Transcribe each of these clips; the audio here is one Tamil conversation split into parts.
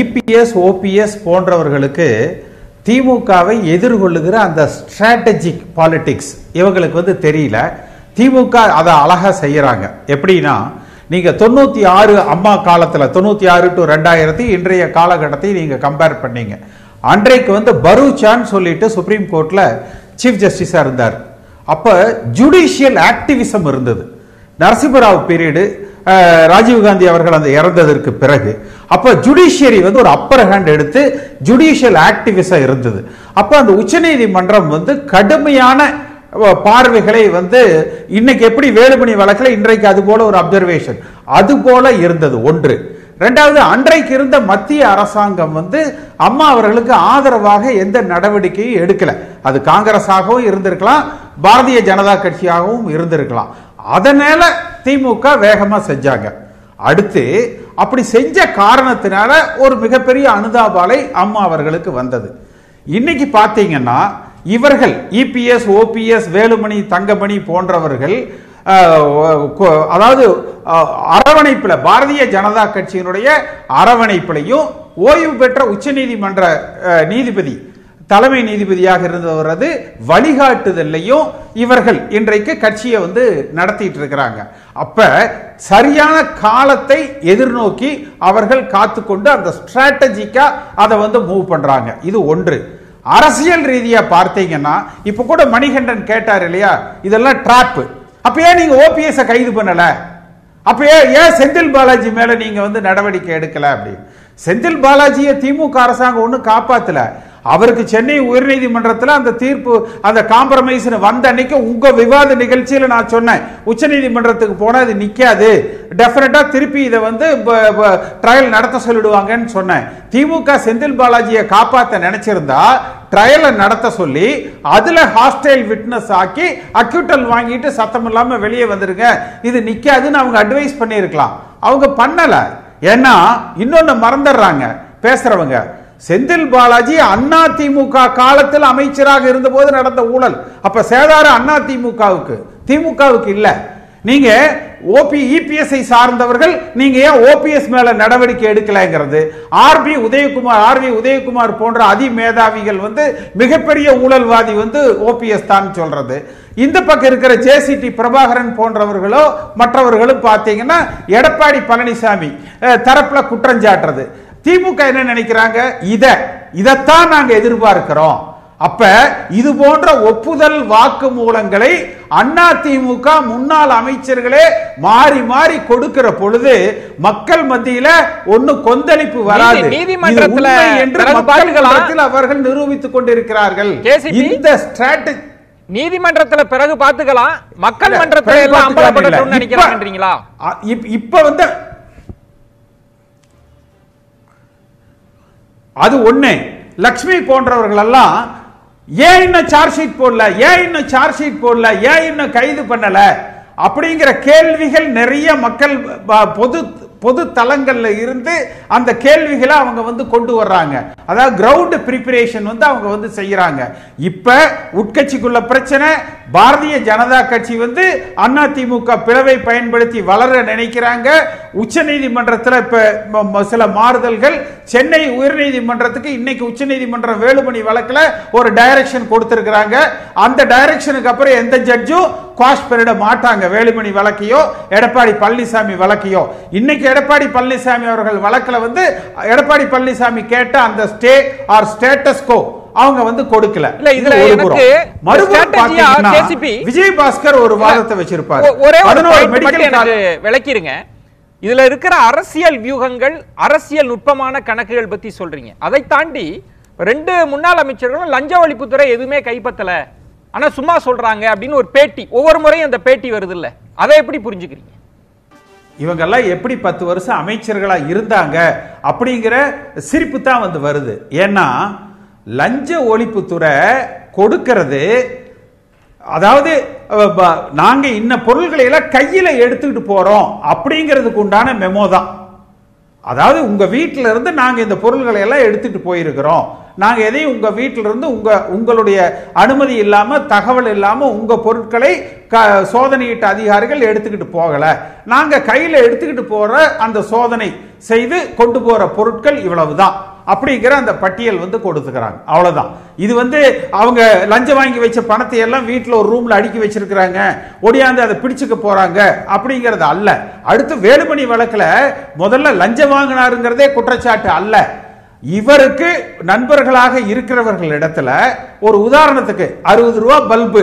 இபிஎஸ் ஓபிஎஸ் போன்றவர்களுக்கு திமுகவை எதிர்கொள்ளுகிற அந்த ஸ்ட்ராட்டஜிக் பாலிட்டிக்ஸ் இவங்களுக்கு வந்து தெரியல. திமுக அதை அழகாக செய்கிறாங்க எப்படின்னா நீங்கள் தொண்ணூற்றி ஆறு அம்மா காலத்தில் தொண்ணூற்றி ஆறு டு ரெண்டாயிரத்தி இன்றைய காலகட்டத்தை நீங்கள் கம்பேர் பண்ணீங்க. அன்றைக்கு வந்து பரூச்சான்னு சொல்லிட்டு சுப்ரீம் கோர்ட்டில் சீஃப் ஜஸ்டிஸாக இருந்தார். அப்போ ஜுடிஷியல் ஆக்டிவிசம் இருந்தது. நரசிம்மராவ் பீரியடு ராஜீவ்காந்தி அவர்கள் அந்த இறந்ததற்கு பிறகு அப்போ ஜுடிஷியரி வந்து ஒரு அப்பர் ஹேண்ட் எடுத்து ஜுடிஷியல் ஆக்டிவிஸாக இருந்தது. அப்போ அந்த உச்சநீதிமன்றம் வந்து கடுமையான பார்வைகளை வந்து இன்னைக்கு எப்படி வேலுமணி வழக்கில் இன்றைக்கு அது போல ஒரு அப்சர்வேஷன் அது போல இருந்தது ஒன்று. ரெண்டாவது அன்றைக்கு இருந்த மத்திய அரசாங்கம் வந்து அம்மா அவர்களுக்கு ஆதரவாக எந்த நடவடிக்கையும் எடுக்கல. அது காங்கிரஸாகவும் இருந்திருக்கலாம் பாரதிய ஜனதா கட்சியாகவும் இருந்திருக்கலாம். அதனால திமுக வேகமாக செஞ்சாங்க. அடுத்து அப்படி செஞ்ச காரணத்தினால ஒரு மிகப்பெரிய அனுதாபாலை அம்மா அவர்களுக்கு வந்தது. இன்னைக்கு பார்த்தீங்கன்னா இவர்கள் இபிஎஸ் ஓபிஎஸ் வேலுமணி தங்கமணி போன்றவர்கள் அதாவது அரவணைப்பில் பாரதிய ஜனதா கட்சியினுடைய அரவணைப்பிலையும் ஓய்வு பெற்ற உச்சநீதிமன்ற நீதிபதி தலைமை நீதிபதியாக இருந்தவரது வழிகாட்டுதல்லையும் இவர்கள் இன்றைக்கு கட்சியை வந்து நடத்திட்டு இருக்கிறாங்க. அப்ப சரியான காலத்தை எதிர்நோக்கி அவர்கள் காத்துக்கொண்டு அந்த ஸ்ட்ராட்டஜிக்கா அதை வந்து மூவ் பண்றாங்க. இது ஒன்று. அரசியல் ரீதியா பார்த்தீங்கன்னா இப்ப கூட மணிகண்டன் கேட்டார் இல்லையா? இதெல்லாம் ட்ராப்பு அப்ப ஏன் நீங்க ஓபிஎஸ் கைது பண்ணல? அப்ப ஏன் ஏன் செந்தில் பாலாஜி மேல நீங்க வந்து நடவடிக்கை எடுக்கல அப்படின்னு? செந்தில் பாலாஜியை திமுக அரசாங்கம் ஒன்றும் காப்பாத்தல. அவருக்கு சென்னை உயர்நீதிமன்றத்தில் அந்த தீர்ப்பு அந்த காம்ப்ரமைஸ் வந்த அன்னைக்கு உங்க விவாத நிகழ்ச்சியில் நான் சொன்னேன். உச்சநீதிமன்றத்துக்கு போனால் அது நிற்காது டெஃபினட்டாக திருப்பி இதை வந்து ட்ரையல் நடத்த சொல்லிடுவாங்கன்னு சொன்னேன். திமுக செந்தில் பாலாஜியை காப்பாற்ற நினைச்சிருந்தா ட்ரையலை நடத்த சொல்லி அதில் ஹாஸ்டைல் விட்னஸ் ஆக்கி அக்யூட்டல் வாங்கிட்டு சத்தம் இல்லாமல் வெளியே வந்துருங்க. இது நிற்காதுன்னு அவங்க அட்வைஸ் பண்ணியிருக்கலாம். அவங்க பண்ணலை. ஏன்னா இன்னொன்று மறந்துடுறாங்க. பேசுறவங்க. செந்தில் பாலாஜி அண்ணா திமுக காலத்தில் அமைச்சராக இருந்தபோது நடந்த ஊழல். அப்ப சேதாரம் அண்ணா திமுகவுக்கு திமுகவுக்கு இல்ல. நீங்க ஓபி இபிஎஸ்ஐ சார்ந்தவர்கள் நீங்க ஏன் ஓபிஎஸ் மேல நடவடிக்கை எடுக்கலைங்கிறது? ஆர்பி உதயகுமார் ஆர்வி உதயகுமார் போன்ற அதிமேதாவிகள் வந்து மிகப்பெரிய ஊழல்வாதி வந்து ஓபிஎஸ் தான் சொல்றது. இந்த பக்கம் இருக்கிற ஜேசிடி பிரபாகரன் போன்றவர்களோ மற்றவர்களும் பார்த்தீங்கன்னா எடப்பாடி பழனிசாமி தரப்புல குற்றஞ்சாட்டுறது திமுக என்ன நினைக்கிறாங்க? இத இதைத்தான் நாங்க எதிர்பார்க்கிறோம். அப்ப இது போன்ற ஒப்புதல் வாக்கு மூலங்களை அண்ணா திமுக முன்னாள் அமைச்சர்களே மாறி மாறி கொடுக்கிற பொழுது மக்கள் மத்தியில ஒண்ணு கொந்தளிப்பு வராது. நீதி- நீதிமன்றத்துல என்று மக்கள் பார்த்துக்கலாம். அவர்கள் நிரூபித்துக் கொண்டிருக்கிறார்கள்? இந்த ஸ்ட்ராட்டஜி நீதிமன்றத்துல பிறகு பாத்துக்கலாம் மக்கள் மன்றத்துல எல்லாம் பார்த்துக்கலாம் இப்ப- இப்ப வந்து அது ஒன்று லக்ஷ்மி போன்றவர்கள் எல்லாம் ஏன் இன்னும் சார்ஜ் ஷீட் போடல? ஏன் இன்னும் சார்ஜ் ஷீட் போடல? ஏன் இன்னும் கைது பண்ணல? அப்படிங்கிற கேள்விகள் நிறைய மக்கள் பொது பொது தளங்கள்ல இருந்து அந்த கேள்விகளை அவங்க வந்து கொண்டு வர்றாங்க. அதாவது கிரவுண்ட் ப்ரிப்பரேஷன் வந்து அவங்க வந்து செய்யறாங்க. இப்ப உட்கட்சிக்குள்ள பிரச்சனை பாரதிய ஜனதா கட்சி வந்து அண்ணா திமுக பிளவை பயன்படுத்தி வளர நினைக்கிறாங்க. உச்ச நீதிமன்றத்தில் இப்போ சில மாறுதல்கள். சென்னை உயர்நீதிமன்றத்துக்கு இன்னைக்கு உச்ச நீதிமன்றம் வேலுமணி வழக்கில் ஒரு டைரக்ஷன் கொடுத்துருக்குறாங்க. அந்த டைரக்ஷனுக்கு அப்புறம் எந்த ஜட்ஜும் குவாஷ் பண்ணிட மாட்டாங்க. வேலுமணி வழக்கையோ எடப்பாடி பழனிசாமி வழக்கையோ. இன்னைக்கு எடப்பாடி பழனிசாமி அவர்கள் வழக்கில் வந்து எடப்பாடி பழனிசாமி கேட்ட அந்த ஸ்டே ஆர் ஸ்டேட்டஸ் கோ அவங்க வந்து கொடுக்கல. இல்ல, இதுல எனக்கு KCP விஜய் பாஸ்கர் ஒரு வாதத்தை வச்சிருப்பாரு. ஒரே விளக்கிருங்க. இதுல இருக்கிற அரசியல் வியூகங்கள் அரசியல் நுட்பமான கணக்குகள் பத்தி சொல்றீங்க. அதை தாண்டி ரெண்டு முன்னாள் அமைச்சர்களும் லஞ்ச ஒழிப்புத்துறை எதுவுமே கைப்பத்தல. ஆனா சும்மா சொல்றாங்க அப்படின்னு ஒரு பேட்டி ஒவ்வொரு முறையும் அந்த பேட்டி வருது இல்ல அதை எப்படி புரிஞ்சுக்கிறீங்க? இவங்கெல்லாம் எப்படி பத்து வருஷம் அமைச்சர்களா இருந்தாங்க அப்படிங்கிற சிரிப்பு தான் வந்து வருது. ஏன்னா லஞ்ச ஒழிப்புத்துறை கொடுக்கிறது. அதாவது நாங்கள் இன்ன பொருள்களை எல்லாம் கையில் எடுத்துக்கிட்டு போகிறோம் அப்படிங்கிறதுக்கு உண்டான மெமோ தான். அதாவது உங்கள் வீட்டில் இருந்து நாங்கள் இந்த பொருள்களை எல்லாம் எடுத்துகிட்டு போயிருக்கிறோம். நாங்கள் எதையும் உங்கள் வீட்டிலிருந்து இருந்து உங்களுடைய அனுமதி இல்லாமல் தகவல் இல்லாமல் உங்கள் பொருட்களை க சோதனையிட்ட அதிகாரிகள் எடுத்துக்கிட்டு போகலை. நாங்கள் கையில் எடுத்துக்கிட்டு போகிற அந்த சோதனை செய்து கொண்டு போகிற பொருட்கள் இவ்வளவு தான் அப்படிங்கிற அந்த பட்டியல் வந்து கொடுத்துக்கிறாங்க. அவ்வளோதான் இது வந்து அவங்க லஞ்சம் வாங்கி வச்ச பணத்தை எல்லாம் வீட்டில் ஒரு ரூமில் அடுக்கி வச்சிருக்கிறாங்க. ஒடியாந்து அதை பிடிச்சுக்க போகிறாங்க அப்படிங்கிறது அல்ல. அடுத்து வேலுமணி வழக்கில் முதல்ல லஞ்சம் வாங்கினாருங்கிறதே குற்றச்சாட்டு அல்ல. இவருக்கு நண்பர்களாக இருக்கிறவர்கள் இடத்துல ஒரு உதாரணத்துக்கு அறுபது ரூபா பல்பு.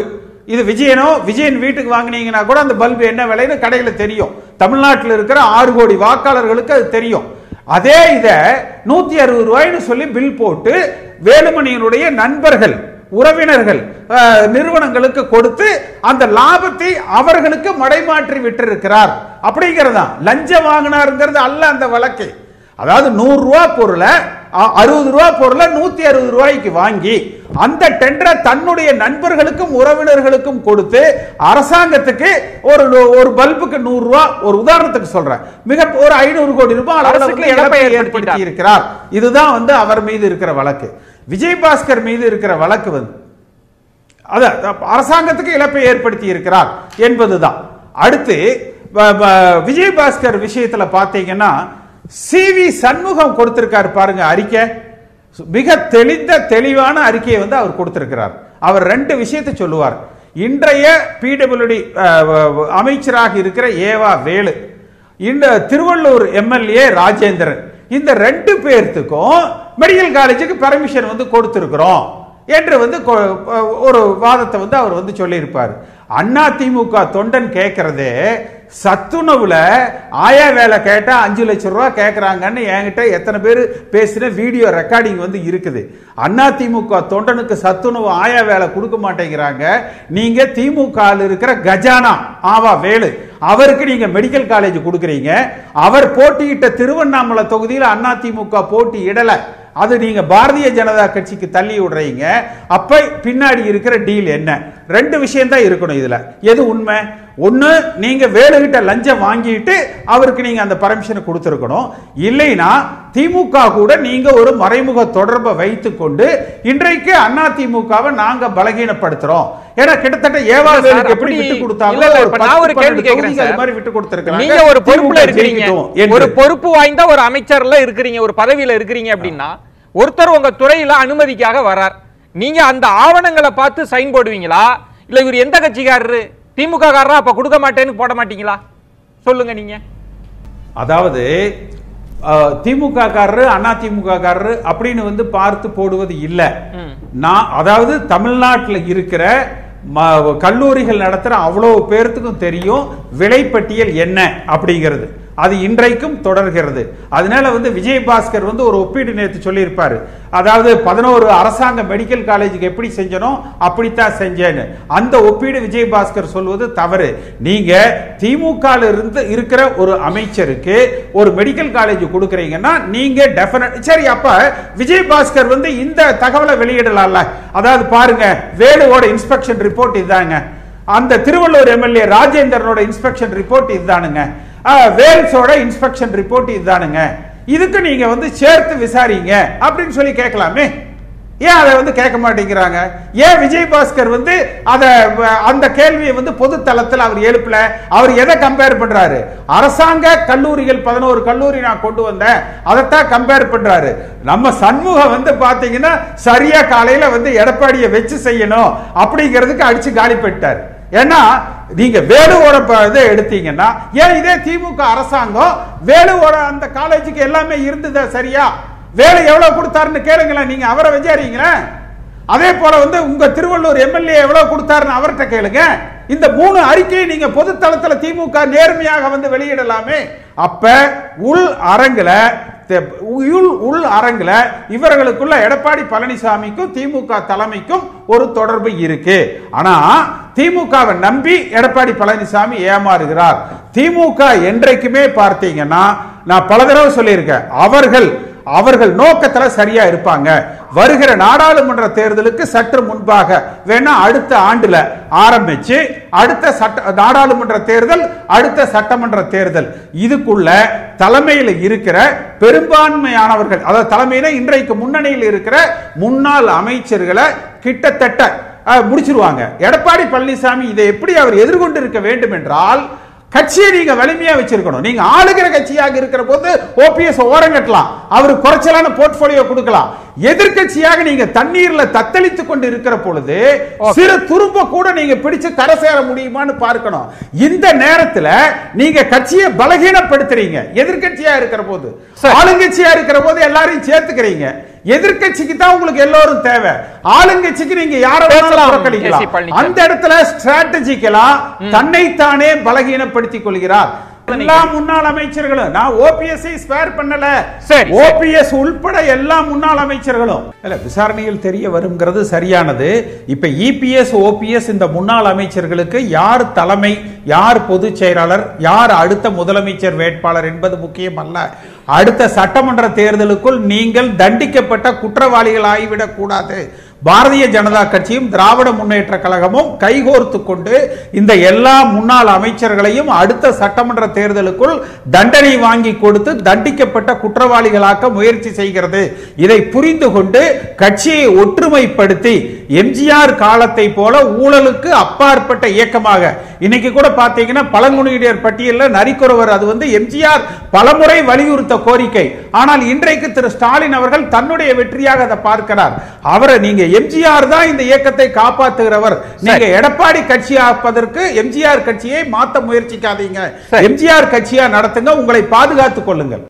இது விஜயனோ விஜயன் வீட்டுக்கு வாங்கினீங்கன்னா கூட அந்த பல்பு என்ன விலைன்னு கடையில் தெரியும். தமிழ்நாட்டில் இருக்கிற ஆறு கோடி வாக்காளர்களுக்கு அது தெரியும். அதே இதை நூத்தி அறுபது ரூபாய்னு சொல்லி பில் போட்டு வேலுமணியினுடைய நண்பர்கள் உறவினர்கள் நிறுவனங்களுக்கு கொடுத்து அந்த லாபத்தை அவர்களுக்கு மடைமாற்றி விட்டிருக்கிறார். அப்படிங்கிறதா லஞ்சம் வாங்கினாருங்கிறது அல்ல அந்த வழக்கை. அதாவது நூறு ரூபா பொருளை அறுபது ரூபா பொருளை நூத்தி அறுபது ரூபாய்க்கு வாங்கி அந்த டெண்டரை தன்னுடைய நண்பர்களுக்கும் உறவினர்களுக்கும் கொடுத்து அரசாங்கத்துக்கு ஒரு ஒரு பல்புக்கு நூறு ரூபா ஒரு உதாரணத்துக்கு சொல்றேன். மிக ஒரு ஐநூறு கோடி ரூபாய் அரசுக்கு இழப்பை. ஏற்படுத்தி இருக்கிறார் இதுதான் வந்து அவர் மீது இருக்கிற வழக்கு. விஜயபாஸ்கர் மீது இருக்கிற வழக்கு வந்து அத அரசாங்கத்துக்கு இழப்பை ஏற்படுத்தி இருக்கிறார் என்பதுதான். அடுத்து விஜயபாஸ்கர் விஷயத்துல பாத்தீங்கன்னா சி வி சண்முகம் கொடுத்திருக்காரு பாருங்க அறிக்கை. மிக தெளிந்த தெளிவான அறிக்கையை வந்து அவர் கொடுத்திருக்கிறார். அவர் ரெண்டு விஷயத்தை சொல்லுவார். இன்றைய பிடபிள்யூடி அமைச்சராக இருக்கிற ஏவா வேலு இந்த திருவள்ளூர் எம்எல்ஏ ராஜேந்திரன் இந்த ரெண்டு பேர்த்துக்கும் மெடிக்கல் காலேஜுக்கு பர்மிஷன் வந்து கொடுத்திருக்கிறோம் என்று வந்து கொ- ஒரு வாதத்தை வந்து அவர் வந்து சொல்லியிருப்பார். அண்ணா திமுக தொண்டன் கேட்கறதே சத்துணவுல ஆயா வேலை கேட்டா அஞ்சு லட்சம் ரூபா கேட்கறாங்கன்னு என்கிட்ட எத்தனை பேர் பேசின வீடியோ ரெக்கார்டிங் வந்து இருக்குது. அண்ணா திமுக தொண்டனுக்கு சத்துணவு ஆயா வேலை கொடுக்க மாட்டேங்கிறாங்க. நீங்க திமுக இருக்கிற கஜானா ஆவா வேலு அவருக்கு நீங்க மெடிக்கல் காலேஜ் கொடுக்குறீங்க. அவர் போட்டியிட்ட திருவண்ணாமலை தொகுதியில் அண்ணா திமுக போட்டி இடலை அது நீங்க பாரதிய ஜனதா கட்சிக்கு தள்ளி விடுறீங்க. அப்ப பின்னாடி இருக்கிற டீல் என்ன? ரெண்டு விஷயம்தான் இருக்கணும் இதுல. எது உண்மை? ஒண்ணு நீங்க வேலுகிட்ட லஞ்சம் வாங்கிட்டு அவருக்கு நீங்க அந்த பர்மிஷனை கொடுத்துருக்கணும். இல்லைனா திமுக கூட நீங்க ஒரு மறைமுக தொடர்பை வைத்துக்கொண்டு இன்றைக்கு அண்ணா திமுகவை நாங்க பலகீனப்படுத்துறோம். ஏன்னா கிட்டத்தட்ட ஏவா இல்ல சார், வேலுக்கு எப்படி விட்டு கொடுத்தாங்க நான் ஒரு கேள்வி தொகுதிக்கு அது. மாதிரி விட்டு கொடுத்திருக்காங்க நீங்க ஒரு பொறுப்புல என்று. ஒரு பொறுப்பு வாய்ந்த ஒரு அமைச்சர்ல இருக்கிறீங்க ஒரு பதவியில இருக்கிறீங்க அப்படின்னா ஒருத்தர் உங்க துறையில அனுமதிக்காக வரார். நீங்க அந்த ஆவணங்களை பார்த்து சைன் போடுவீங்களா? இல்ல இவர் எந்த கட்சிக்காரரு? திமுக காரரா அப்ப கொடுக்க மாட்டேன்னு போட மாட்டீங்களா? சொல்லுங்க நீங்க. அதாவது திமுக காரரு அண்ணா திமுக காரரு அப்படின்னு வந்து பார்த்து போடுவது இல்லை. நான் அதாவது தமிழ்நாட்டில் இருக்கிற கல்லூரிகள் நடத்துகிற அவ்வளோ பேர்த்துக்கும் தெரியும் விலைப்பட்டியல் என்ன அப்படிங்கிறது. அது இன்றைக்கும் தொடர்கிறது. அதனால வந்து விஜயபாஸ்கர் வந்து ஒரு ஒப்பீடு நேற்று சொல்லியிருப்பார். அதாவது பதினோரு அரசாங்க மெடிக்கல் காலேஜுக்கு எப்படி செஞ்சனோ அப்படித்தான் செஞ்சேன்னு. அந்த ஒப்பீடு விஜயபாஸ்கர் சொல்வது தவறு. நீங்க திமுக இருந்து இருக்கிற ஒரு அமைச்சருக்கு ஒரு மெடிக்கல் காலேஜ் கொடுக்குறீங்கன்னா நீங்க டெஃபினட் சரி அப்ப விஜயபாஸ்கர் வந்து இந்த தகவலை வெளியிடலாம்ல. அதாவது பாருங்க வேலுவோட இன்ஸ்பெக்ஷன் ரிப்போர்ட் இதாங்க. அந்த திருவள்ளூர் எம்எல்ஏ ராஜேந்திரனோட இன்ஸ்பெக்ஷன் ரிப்போர்ட் இதுதானுங்க வேல்ஸோட இன்ஸ்பெக்ஷன் ரிப்போர்ட் இதுதானுங்க. இதுக்கு நீங்க வந்து சேர்த்து விசாரிங்க அப்படின்னு சொல்லி கேட்கலாமே. ஏன் அதை வந்து கேட்க மாட்டேங்கிறாங்க? ஏன் விஜயபாஸ்கர் வந்து அதை அந்த கேள்வியை வந்து பொது தளத்தில் அவர் எழுப்பல? அவர் எதை கம்பேர் பண்றாரு? அரசாங்க கல்லூரிகள் பதினோரு கல்லூரி நான் கொண்டு வந்தேன். அதைத்தான் கம்பேர் பண்றாரு. நம்ம சண்முகம் வந்து பாத்தீங்கன்னா சரியா காலையில வந்து எடப்பாடியை வச்சு செய்யணும் அப்படிங்கிறதுக்கு அடிச்சு காலி போயிட்டார் ஏன்னா நீங்க வேலுவோட ப- இதை எடுத்தீங்கன்னா ஏன் இதே திமுக அரசாங்கம் வேலுவோட அந்த காலேஜுக்கு எல்லாமே இருந்ததா சரியா? வேலை எவ்வளவு கொடுத்தாருன்னு கேளுங்களேன் நீங்க அவரை விசாரிங்களேன் அதே போல வந்து உங்க திருவள்ளூர் எம்எல்ஏ எவ்வளவு கொடுத்தாருன்னு அவர்கிட்ட கேளுங்க. இந்த மூணு அறிக்கையை நீங்க பொது தளத்துல திமுக நேர்மையாக வந்து வெளியிடலாமே. அப்ப உள் அரங்குல உள் உள் அரங்குல இவர்களுக்குள்ள எடப்பாடி பழனிசாமிக்கும் திமுக தலைமைக்கும் ஒரு தொடர்பு இருக்கு. ஆனா திமுகவை நம்பி எடப்பாடி பழனிசாமி ஏமாறுகிறார். திமுக என்றைக்குமே பார்த்தீங்கன்னா நான் பல தடவை சொல்லியிருக்கேன் அவர்கள் அவர்கள் நோக்கத்தில் சரியா இருப்பாங்க. வருகிற நாடாளுமன்ற தேர்தலுக்கு சற்று முன்பாக வேணா அடுத்த ஆண்டுல ஆரம்பிச்சு அடுத்த சட்ட நாடாளுமன்ற தேர்தல் அடுத்த சட்டமன்ற தேர்தல். இதுக்குள்ள தலைமையில் இருக்கிற பெரும்பான்மையானவர்கள் அதாவது தலைமையில இன்றைக்கு முன்னணியில் இருக்கிற முன்னாள் அமைச்சர்களை கிட்டத்தட்ட முடிச்சிருவாங்க. எடப்பாடி பழனிசாமி இதை எப்படி அவர் எதிர்கொண்டு இருக்க வேண்டும் என்றால் கட்சியை நீங்க வலிமையா வச்சிருக்கணும். நீங்க ஆளுகிற கட்சியாக இருக்கிற போது ஓபிஎஸ் ஓரம் கட்டலாம். அவருக்கு குறைச்சலான போர்ட்போலியோ கொடுக்கலாம். எதிர்க்கட்சியாக நீங்க தண்ணீர்ல தத்தளித்துக் கொண்டு இருக்கிற பொழுது சிறு துரும்ப கூட நீங்க பிடிச்சு கரை சேர முடியுமான்னு பார்க்கணும். இந்த நேரத்துல நீங்க கட்சியை பலகீனப்படுத்துறீங்க. எதிர்க்கட்சியா இருக்கிற போது. ஆளுங்கட்சியா இருக்கிற போது எல்லாரையும் சேர்த்துக்கிறீங்க. எதிர்க்கட்சிக்கு தான் உங்களுக்கு எல்லோரும் தேவை. ஆளுங்கட்சிக்கு நீங்க யாரை புறக்கணிக்கலாம். அந்த இடத்துல ஸ்ட்ராட்டஜிக்கலா தன்னைத்தானே பலகீனப்படுத்திக் கொள்கிறார். எல்லா முன்னாள் அமைச்சர்களும். நான் ஓபிஎஸ் ஸ்பேர் பண்ணல. சரி. ஓபிஎஸ் உள்பட எல்லா முன்னாள் அமைச்சர்களும். இல்ல விசாரணையில் தெரிய வருங்கிறது சரியானது. இப்ப இபிஎஸ் ஓபிஎஸ் இந்த முன்னாள் அமைச்சர்களுக்கு யார் தலைமை யார் பொதுச் செயலாளர் யார் அடுத்த முதலமைச்சர் வேட்பாளர் என்பது முக்கியம் அல்ல அடுத்த சட்டமன்ற தேர்தலுக்குள் நீங்கள் தண்டிக்கப்பட்ட குற்றவாளிகள் ஆகிவிடக் கூடாது. பாரதிய ஜனதா கட்சியும் திராவிட முன்னேற்ற கழகமும் கைகோர்த்து கொண்டு இந்த எல்லா முன்னாள் அமைச்சர்களையும் அடுத்த சட்டமன்ற தேர்தலுக்குள் தண்டனை வாங்கி கொடுத்து தண்டிக்கப்பட்ட குற்றவாளிகளாக்க முயற்சி செய்கிறது. இதை புரிந்து கொண்டு கட்சியை ஒற்றுமைப்படுத்தி எம்ஜிஆர் காலத்தை போல ஊழலுக்கு அப்பாற்பட்ட இயக்கமாக. இன்னைக்கு கூட பாத்தீங்கன்னா பழங்குடியினர் பட்டியலில் நரிக்குறவர் அது வந்து எம்ஜிஆர் பலமுறை வலியுறுத்த கோரிக்கை. ஆனால் இன்றைக்கு திரு ஸ்டாலின் அவர்கள் தன்னுடைய வெற்றியாக அதை பார்க்கிறார். அவரை நீங்க எம்ஜிஆர் தான் இந்த இயக்கத்தை காப்பாற்றுகிறவர் நீங்க எடப்பாடி கட்சி ஆப்பதற்கு எம்ஜிஆர் கட்சியை மாத்த முயற்சிக்காதீங்க. எம்ஜிஆர் கட்சியா நடத்துங்க உங்களை பாதுகாத்துக் கொள்ளுங்கள்.